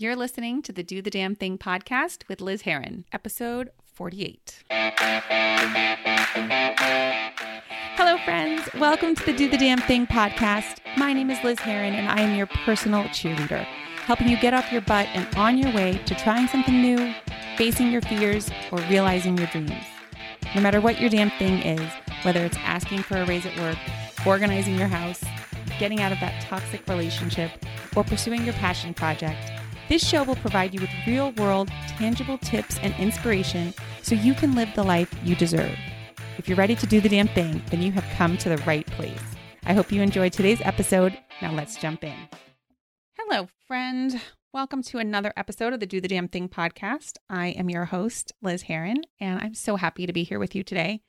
You're listening to the Do the Damn Thing podcast with Liz Heron, episode 48. Hello, friends. Welcome to the Do the Damn Thing podcast. My name is Liz Heron, and I am your personal cheerleader, helping you get off your butt and on your way to trying something new, facing your fears, or realizing your dreams. No matter what your damn thing is, whether it's asking for a raise at work, organizing your house, getting out of that toxic relationship, or pursuing your passion project, this show will provide you with real world, tangible tips and inspiration so you can live the life you deserve. If you're ready to do the damn thing, then you have come to the right place. I hope you enjoyed today's episode. Now let's jump in. Hello, friend. Welcome to another episode of the Do the Damn Thing podcast. I am your host, Liz Heron, and I'm so happy to be here with you today.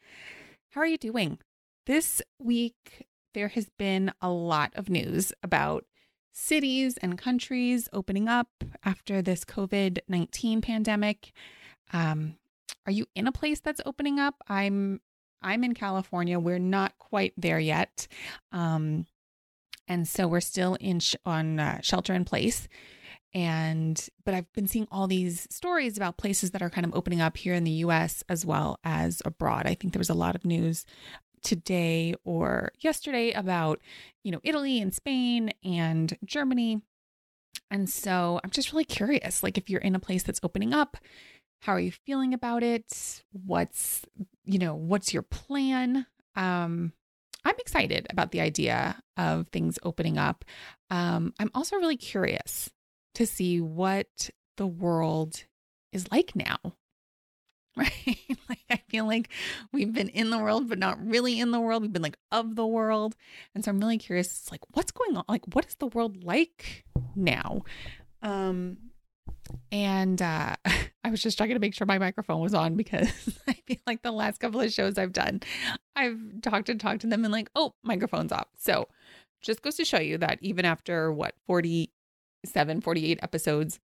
How are you doing? This week, there has been a lot of news about cities and countries opening up after this COVID 19 pandemic. Um, are you in a place that's opening up? I'm I'm in California. We're not quite there yet, um, and so we're still in sh- on uh, shelter in place. And but I've been seeing all these stories about places that are kind of opening up here in the U.S. as well as abroad. I think there was a lot of news today or yesterday about, you know, Italy and Spain and Germany. And so I'm just really curious like if you're in a place that's opening up, how are you feeling about it? What's, you know, what's your plan? Um I'm excited about the idea of things opening up. Um, I'm also really curious to see what the world is like now right? like I feel like we've been in the world, but not really in the world. We've been like of the world. And so I'm really curious, it's like, what's going on? Like, what is the world like now? Um, and uh, I was just trying to make sure my microphone was on because I feel like the last couple of shows I've done, I've talked and talked to them and like, oh, microphone's off. So just goes to show you that even after what, 47, 48 episodes,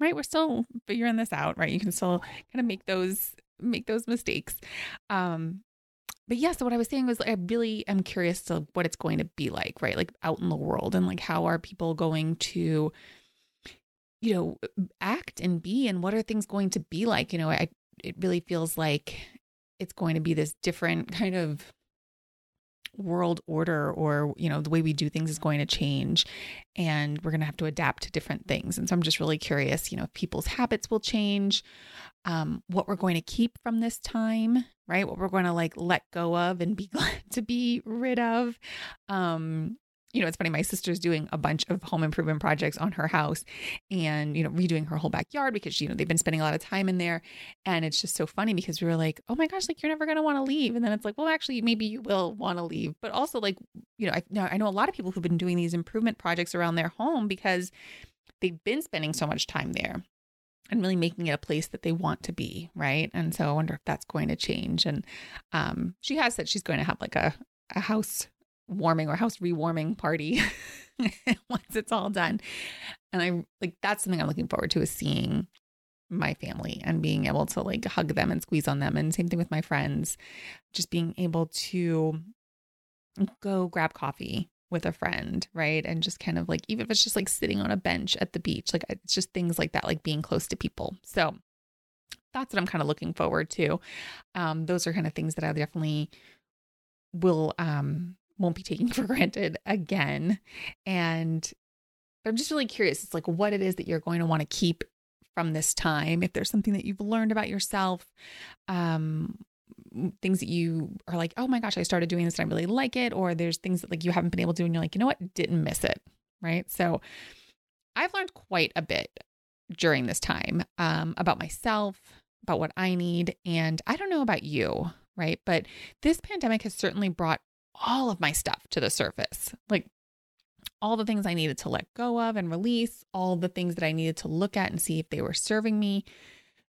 right? We're still figuring this out, right? You can still kind of make those make those mistakes. Um, but yeah, so what I was saying was I really am curious to what it's going to be like, right? Like out in the world and like how are people going to, you know, act and be and what are things going to be like? You know, I it really feels like it's going to be this different kind of world order or you know the way we do things is going to change and we're going to have to adapt to different things. And so i'm just really curious you know if people's habits will change um, what we're going to keep from this time right? What we're going to like let go of and be glad to be rid of. Um, you know, it's funny. My sister's doing a bunch of home improvement projects on her house and, you know, redoing her whole backyard because, you know, they've been spending a lot of time in there. And it's just so funny because we were like, oh my gosh, like you're never going to want to leave. And then it's like, well, actually, maybe you will want to leave. But also, like, you know, I, I know a lot of people who've been doing these improvement projects around their home because they've been spending so much time there and really making it a place that they want to be right and so i wonder if that's going to change and um, she has said she's going to have like a, a house warming or house rewarming party once it's all done. And I like that's something I'm looking forward to is seeing my family and being able to like hug them and squeeze on them. And same thing with my friends, just being able to go grab coffee with a friend, right? And just kind of like, even if it's just like sitting on a bench at the beach, like it's just things like that, like being close to people. So that's what I'm kind of looking forward to. Um, those are kind of things that I definitely will um won't be taken for granted again. And I'm just really curious. It's like what it is that you're going to want to keep from this time. If there's something that you've learned about yourself, um, things that you are like, oh my gosh, I started doing this and I really like it, or there's things that like you haven't been able to do and you're like, you know what, didn't miss it, right? So I've learned quite a bit during this time um, about myself, about what I need, and I don't know about you, right? But this pandemic has certainly brought all of my stuff to the surface. Like all the things I needed to let go of and release, all the things that I needed to look at and see if they were serving me,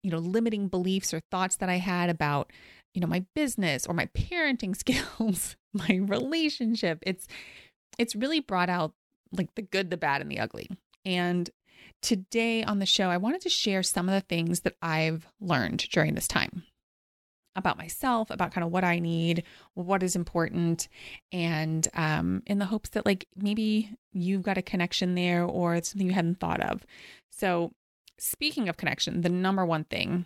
you know, limiting beliefs or thoughts that I had about, you know, my business or my parenting skills, my relationship. It's it's really brought out like the good, the bad and the ugly. And today on the show, I wanted to share some of the things that I've learned during this time. About myself, about kind of what I need, what is important, and um, in the hopes that like maybe you've got a connection there or it's something you hadn't thought of. So, speaking of connection, the number one thing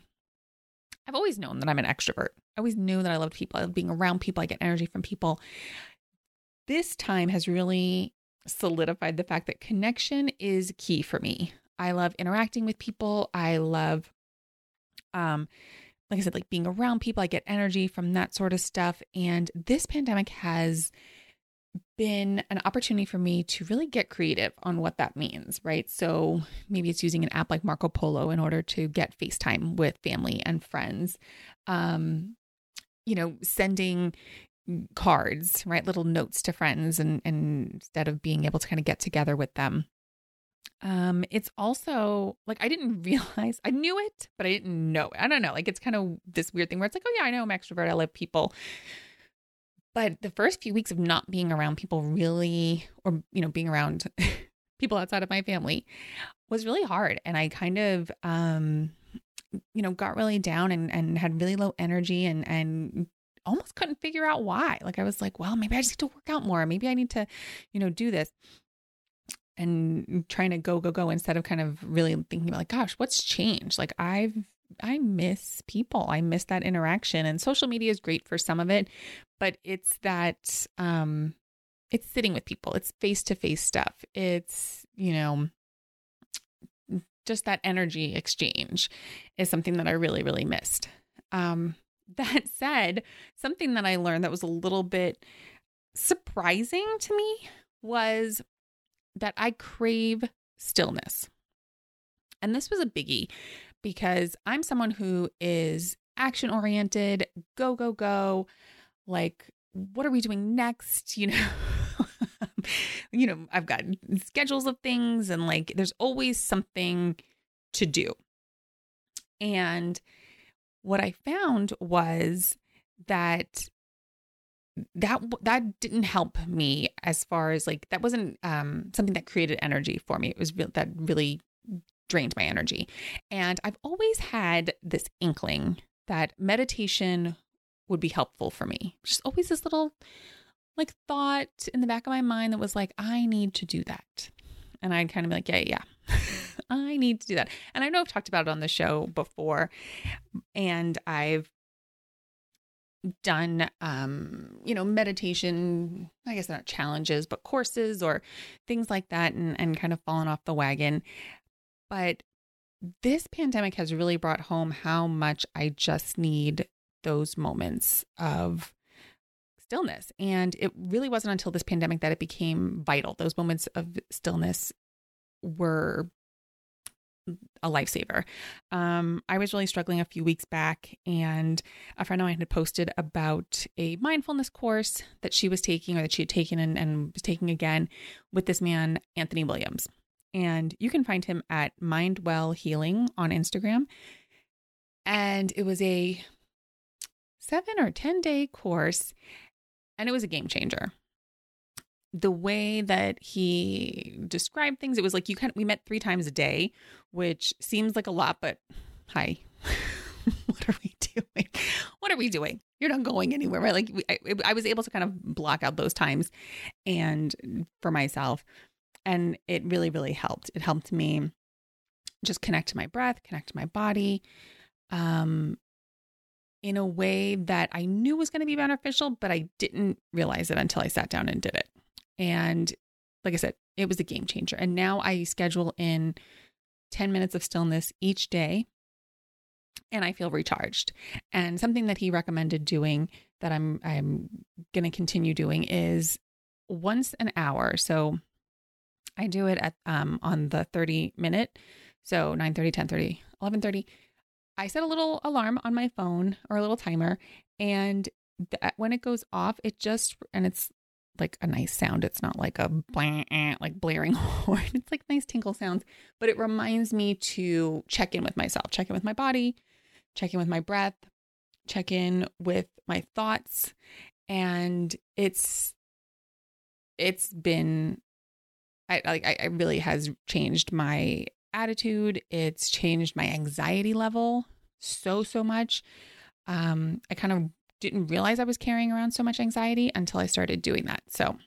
I've always known that I'm an extrovert. I always knew that I loved people. I love being around people. I get energy from people. This time has really solidified the fact that connection is key for me. I love interacting with people. I love um like I said, like being around people, I get energy from that sort of stuff. And this pandemic has been an opportunity for me to really get creative on what that means, right? So maybe it's using an app like Marco Polo in order to get FaceTime with family and friends. Um, you know, sending cards, right? Little notes to friends and, and instead of being able to kind of get together with them. Um, it's also like I didn't realize I knew it, but I didn't know. I don't know. Like it's kind of this weird thing where it's like, oh yeah, I know I'm extrovert. I love people. But the first few weeks of not being around people really, or you know, being around people outside of my family was really hard. And I kind of um, you know, got really down and and had really low energy and and almost couldn't figure out why. Like I was like, well, maybe I just need to work out more. Maybe I need to, you know, do this and trying to go go go instead of kind of really thinking about like gosh what's changed? Like i've i miss people. I miss that interaction. And social media is great for some of it but it's that um it's sitting with people. It's face to face stuff. It's you know just that energy exchange is something that i really really missed. Um that said something that i learned that was a little bit surprising to me was that I crave stillness. And this was a biggie because I'm someone who is action oriented, go, go, go. Like, what are we doing next? You know, you know, I've got schedules of things and like there's always something to do. And what I found was that that that didn't help me as far as like that wasn't um something that created energy for me. It was real that really drained my energy. And i've always had this inkling that meditation would be helpful for me. Just always this little like thought in the back of my mind that was like i need to do that. And i'd kind of be like yeah yeah i need to do that. And i know i've talked about it on the show before and i've done um you know meditation i guess not challenges but courses or things like that and and kind of fallen off the wagon. But this pandemic has really brought home how much i just need those moments of stillness. And it really wasn't until this pandemic that it became vital. Those moments of stillness were a lifesaver. Um, I was really struggling a few weeks back, and a friend of mine had posted about a mindfulness course that she was taking or that she had taken and, and was taking again with this man, Anthony Williams. And you can find him at Mindwell Healing on Instagram. And it was a seven or 10 day course, and it was a game changer the way that he described things, it was like you kind of, we met three times a day, which seems like a lot, but hi, what are we doing? What are we doing? You're not going anywhere, right? Like I, I was able to kind of block out those times and for myself. And it really, really helped. It helped me just connect to my breath, connect to my body, um, in a way that I knew was going to be beneficial, but I didn't realize it until I sat down and did it. And like I said, it was a game changer. And now I schedule in 10 minutes of stillness each day and I feel recharged. And something that he recommended doing that I'm I'm going to continue doing is once an hour. So I do it at um on the 30 minute. So 9:30, 10:30, 11:30. I set a little alarm on my phone or a little timer and th- when it goes off, it just and it's like a nice sound. It's not like a blah, like blaring horn. It's like nice tinkle sounds, but it reminds me to check in with myself, check in with my body, check in with my breath, check in with my thoughts. And it's, it's been, I like, I, I really has changed my attitude. It's changed my anxiety level so, so much. um, I kind of didn't realize I was carrying around so much anxiety until I started doing that. So,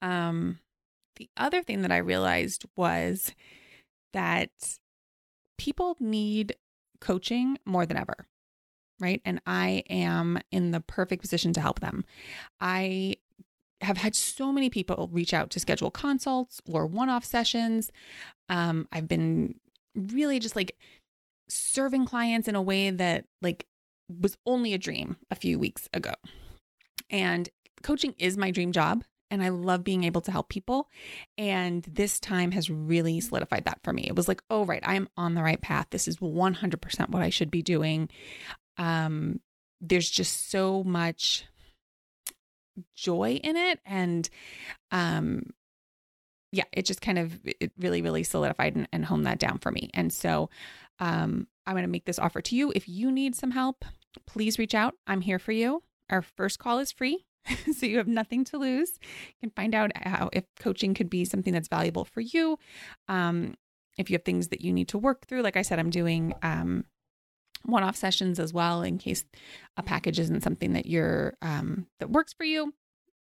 um, the other thing that I realized was that people need coaching more than ever, right? And I am in the perfect position to help them. I have had so many people reach out to schedule consults or one off sessions. Um, I've been really just like serving clients in a way that like was only a dream a few weeks ago. And coaching is my dream job and I love being able to help people. And this time has really solidified that for me. It was like, oh, right, I'm on the right path. This is 100% what I should be doing. Um, there's just so much joy in it. And um, yeah, it just kind of, it really, really solidified and, and honed that down for me. And so um, I'm going to make this offer to you. If you need some help, please reach out. I'm here for you. Our first call is free. so you have nothing to lose. You can find out how if coaching could be something that's valuable for you. Um, if you have things that you need to work through, like I said, I'm doing um, one-off sessions as well in case a package isn't something that you're um, that works for you.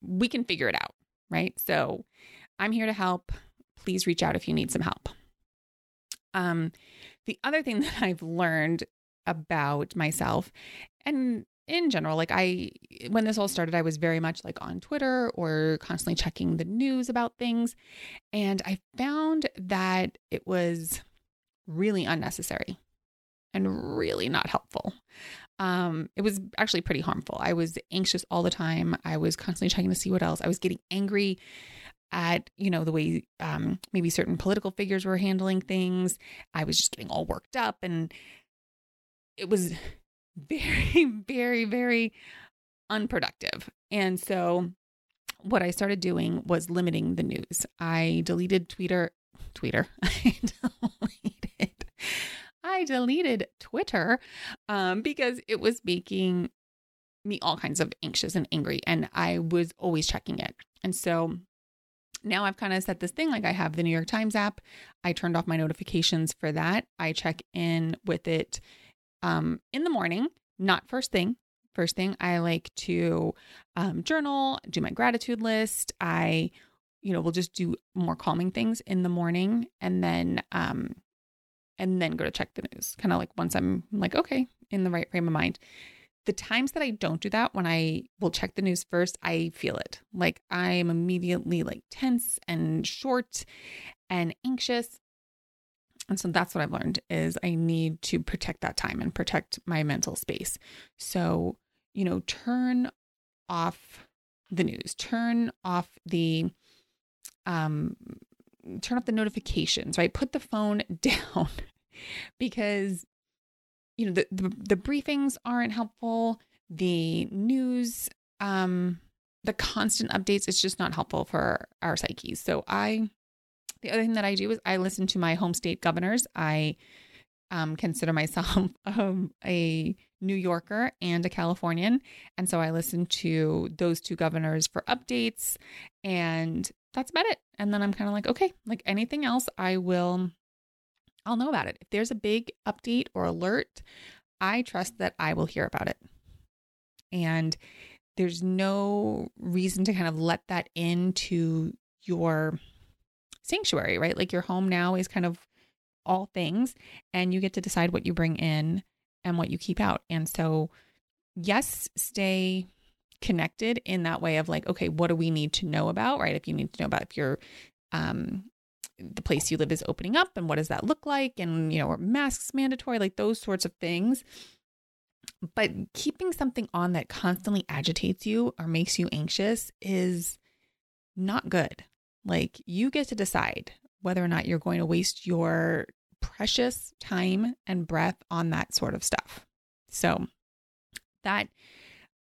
We can figure it out, right? So I'm here to help. Please reach out if you need some help. Um, the other thing that I've learned about myself, and in general, like I, when this all started, I was very much like on Twitter or constantly checking the news about things. And I found that it was really unnecessary and really not helpful. Um, it was actually pretty harmful. I was anxious all the time. I was constantly checking to see what else. I was getting angry at you know the way um, maybe certain political figures were handling things. I was just getting all worked up, and it was very, very, very unproductive. And so what I started doing was limiting the news. I deleted Twitter, Twitter. I deleted, I deleted Twitter um, because it was making me all kinds of anxious and angry, and I was always checking it. And so now I've kind of set this thing like I have the New York Times app. I turned off my notifications for that. I check in with it um, in the morning, not first thing. First thing, I like to um, journal, do my gratitude list. I, you know, will just do more calming things in the morning, and then, um, and then go to check the news. Kind of like once I'm like, okay, in the right frame of mind. The times that I don't do that, when I will check the news first, I feel it. Like I'm immediately like tense and short and anxious. And so that's what I've learned is I need to protect that time and protect my mental space. So, you know, turn off the news, turn off the um turn off the notifications, right? Put the phone down because you know the, the the briefings aren't helpful, the news um the constant updates it's just not helpful for our psyches. So I the other thing that I do is I listen to my home state governors. I um, consider myself um, a New Yorker and a Californian. And so I listen to those two governors for updates, and that's about it. And then I'm kind of like, okay, like anything else, I will, I'll know about it. If there's a big update or alert, I trust that I will hear about it. And there's no reason to kind of let that into your sanctuary, right? Like your home now is kind of all things and you get to decide what you bring in and what you keep out. And so, yes, stay connected in that way of like, okay, what do we need to know about, right? If you need to know about if you're, um, the place you live is opening up and what does that look like and you know are masks mandatory like those sorts of things but keeping something on that constantly agitates you or makes you anxious is not good like you get to decide whether or not you're going to waste your precious time and breath on that sort of stuff. So that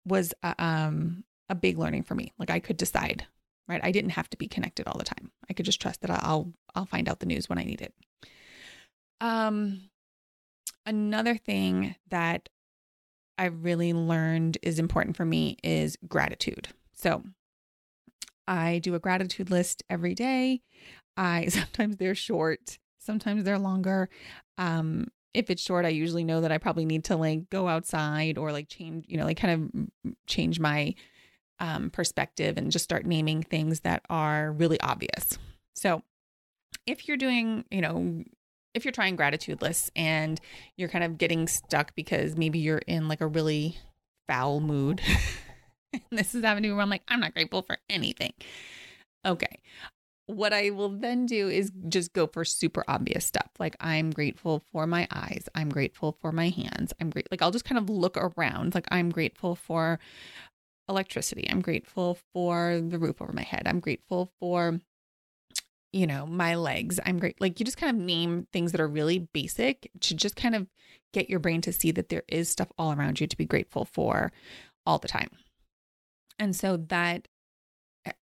was a, um, a big learning for me. Like I could decide, right? I didn't have to be connected all the time. I could just trust that I'll I'll find out the news when I need it. Um, another thing that I really learned is important for me is gratitude. So I do a gratitude list every day. I sometimes they're short, sometimes they're longer. Um, if it's short, I usually know that I probably need to like go outside or like change, you know, like kind of change my um, perspective and just start naming things that are really obvious. So if you're doing, you know, if you're trying gratitude lists and you're kind of getting stuck because maybe you're in like a really foul mood, this is happening where I'm like, I'm not grateful for anything. Okay. What I will then do is just go for super obvious stuff. Like I'm grateful for my eyes. I'm grateful for my hands. I'm great. Like I'll just kind of look around. Like I'm grateful for electricity. I'm grateful for the roof over my head. I'm grateful for you know, my legs. I'm great. Like you just kind of name things that are really basic to just kind of get your brain to see that there is stuff all around you to be grateful for all the time. And so that eh,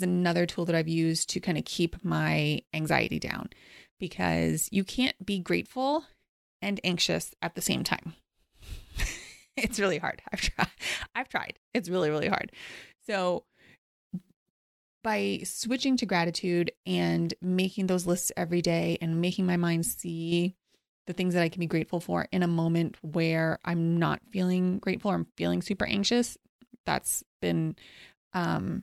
another tool that I've used to kind of keep my anxiety down because you can't be grateful and anxious at the same time. it's really hard. I've tried. I've tried. It's really really hard. So by switching to gratitude and making those lists every day and making my mind see the things that I can be grateful for in a moment where I'm not feeling grateful or I'm feeling super anxious, that's been um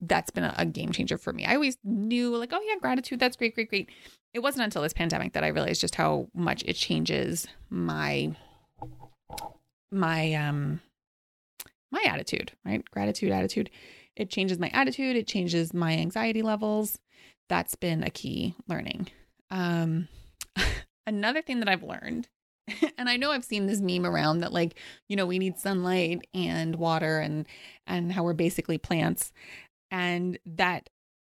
that's been a, a game changer for me. I always knew like, oh yeah, gratitude, that's great, great, great. It wasn't until this pandemic that I realized just how much it changes my my um my attitude, right? Gratitude, attitude. It changes my attitude, it changes my anxiety levels. That's been a key learning. Um, another thing that I've learned, and I know I've seen this meme around that like, you know, we need sunlight and water and and how we're basically plants. And that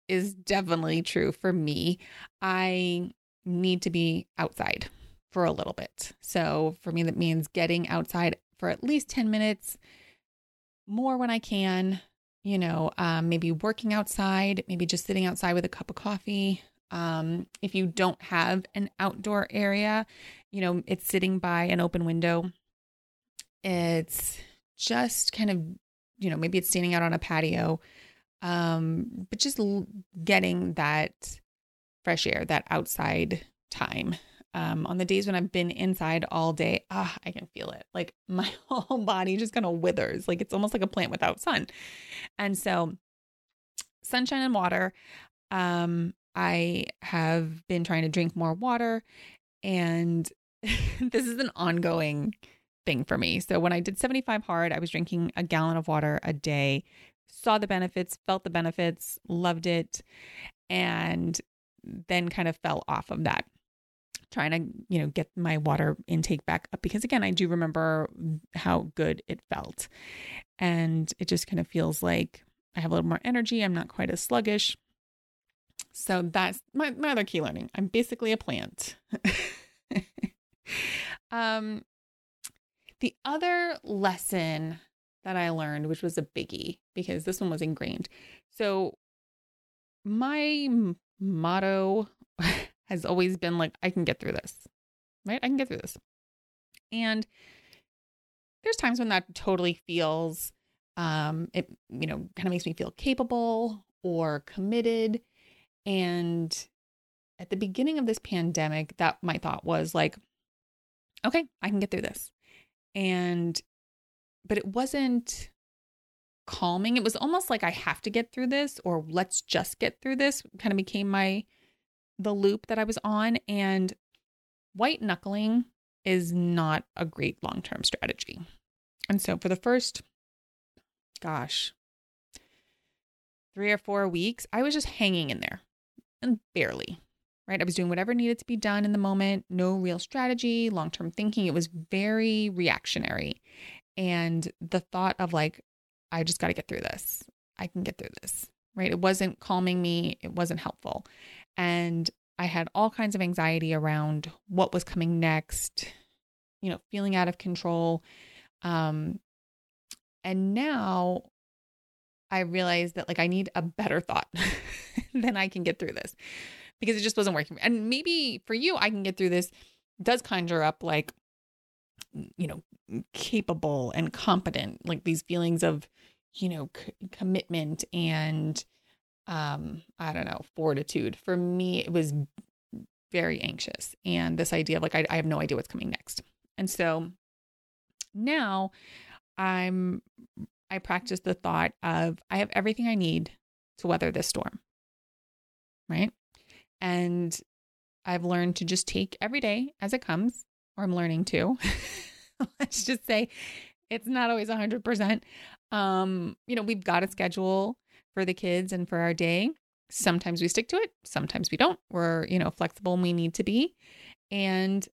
is definitely true for me. I need to be outside for a little bit. So for me, that means getting outside for at least 10 minutes, more when I can, you know, um, maybe working outside, maybe just sitting outside with a cup of coffee. Um, if you don't have an outdoor area, you know, it's sitting by an open window. It's just kind of, you know, maybe it's standing out on a patio, um, but just l- getting that fresh air, that outside time um, on the days when I've been inside all day, ah, I can feel it. Like my whole body just kind of withers. Like it's almost like a plant without sun. And so, sunshine and water. Um, I have been trying to drink more water, and this is an ongoing thing for me. So when I did 75 hard, I was drinking a gallon of water a day. Saw the benefits, felt the benefits, loved it, and then kind of fell off of that trying to, you know, get my water intake back up because again, I do remember how good it felt. And it just kind of feels like I have a little more energy, I'm not quite as sluggish. So that's my, my other key learning. I'm basically a plant. um the other lesson that I learned, which was a biggie because this one was ingrained. So my motto has always been like, I can get through this, right? I can get through this. And there's times when that totally feels, um, it, you know, kind of makes me feel capable or committed. And at the beginning of this pandemic, that my thought was like, okay, I can get through this. And, but it wasn't calming. It was almost like I have to get through this or let's just get through this kind of became my the loop that I was on, and white knuckling is not a great long term strategy. And so for the first, gosh, three or four weeks, I was just hanging in there barely, right? I was doing whatever needed to be done in the moment, no real strategy, long term thinking. It was very reactionary. And the thought of like, I just got to get through this. I can get through this, right? It wasn't calming me, it wasn't helpful. And I had all kinds of anxiety around what was coming next, you know, feeling out of control. Um, and now I realized that like I need a better thought than I can get through this because it just wasn't working. And maybe for you, I can get through this does conjure up like, you know, capable and competent, like these feelings of, you know, c- commitment and um i don't know fortitude for me it was very anxious and this idea of like, I, I have no idea what's coming next. And so now I'm, I practice the thought of I have everything I need to weather this storm. Right. And I've learned to just take every day as it comes, or I'm learning to. Let's just say it's not always 100%. Um, you know, we've got a schedule for the kids and for our day. Sometimes we stick to it, sometimes we don't. We're, you know, flexible and we need to be. And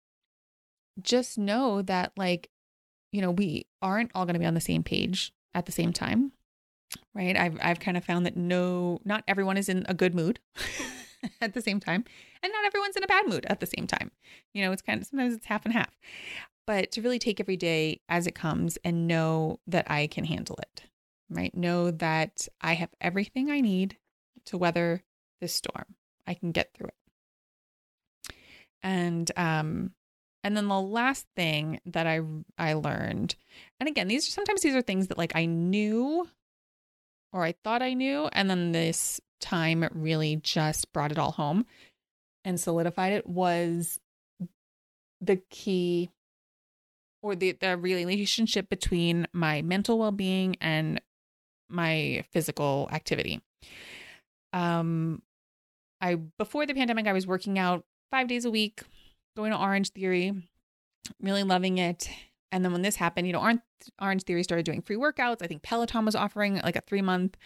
just know that, like, you know, we aren't all going to be on the same page at the same time. Right. I've, I've kind of found that no, not everyone is in a good mood at the same time. And not everyone's in a bad mood at the same time. You know, it's kind of sometimes it's half and half. But to really take every day as it comes and know that I can handle it, right? Know that I have everything I need to weather this storm. I can get through it. And um and then the last thing that I I learned, and again, these are sometimes these are things that like I knew or I thought I knew, and then this time really just brought it all home and solidified it was the key or the, the relationship between my mental well-being and my physical activity. Um I before the pandemic I was working out 5 days a week, going to Orange Theory, really loving it. And then when this happened, you know, Orange, Orange Theory started doing free workouts. I think Peloton was offering like a 3 month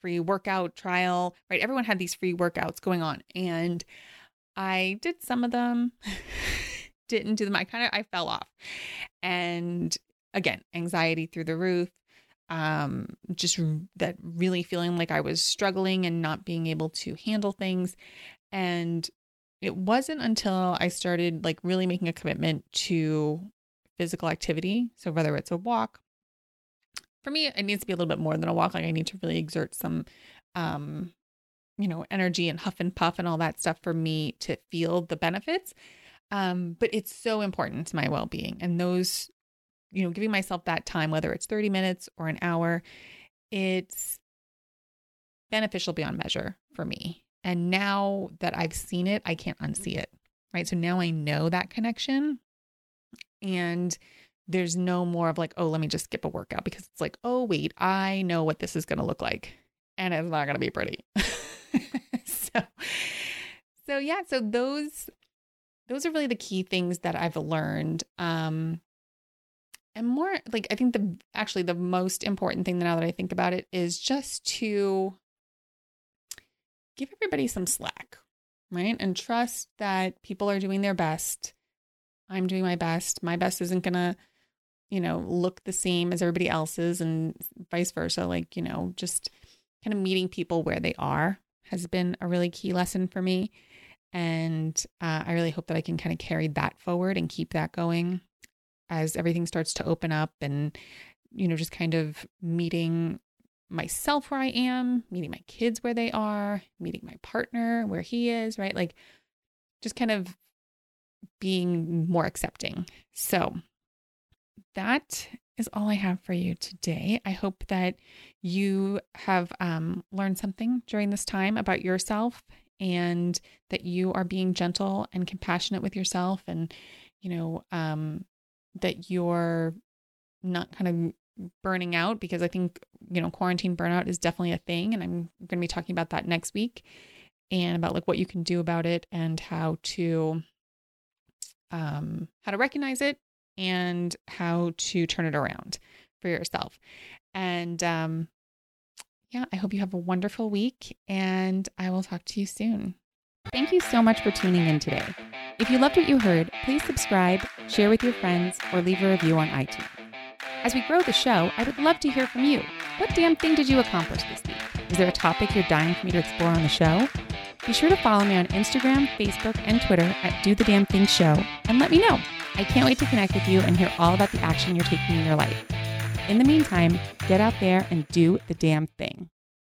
free workout trial, right? Everyone had these free workouts going on and I did some of them. didn't do them. I kind of I fell off. And again, anxiety through the roof. Um, just that really feeling like I was struggling and not being able to handle things. And it wasn't until I started like really making a commitment to physical activity. So whether it's a walk, for me, it needs to be a little bit more than a walk. Like I need to really exert some um, you know, energy and huff and puff and all that stuff for me to feel the benefits. Um, but it's so important to my well being. And those, you know, giving myself that time, whether it's 30 minutes or an hour, it's beneficial beyond measure for me. And now that I've seen it, I can't unsee it. Right. So now I know that connection. And there's no more of like, oh, let me just skip a workout because it's like, oh, wait, I know what this is going to look like. And it's not going to be pretty. so, so yeah, so those those are really the key things that I've learned. Um, and more like I think the actually the most important thing now that I think about it is just to give everybody some slack, right? And trust that people are doing their best. I'm doing my best. My best isn't going to, you know, look the same as everybody else's and vice versa. Like, you know, just kind of meeting people where they are has been a really key lesson for me. And uh, I really hope that I can kind of carry that forward and keep that going as everything starts to open up and, you know, just kind of meeting myself where I am, meeting my kids where they are, meeting my partner where he is, right? Like just kind of being more accepting. So that is all I have for you today. I hope that you have um, learned something during this time about yourself and that you are being gentle and compassionate with yourself and you know um that you're not kind of burning out because i think you know quarantine burnout is definitely a thing and i'm going to be talking about that next week and about like what you can do about it and how to um how to recognize it and how to turn it around for yourself and um yeah, I hope you have a wonderful week and I will talk to you soon. Thank you so much for tuning in today. If you loved what you heard, please subscribe, share with your friends, or leave a review on iTunes. As we grow the show, I would love to hear from you. What damn thing did you accomplish this week? Is there a topic you're dying for me to explore on the show? Be sure to follow me on Instagram, Facebook, and Twitter at Do the Damn Thing Show and let me know. I can't wait to connect with you and hear all about the action you're taking in your life. In the meantime, get out there and do the damn thing.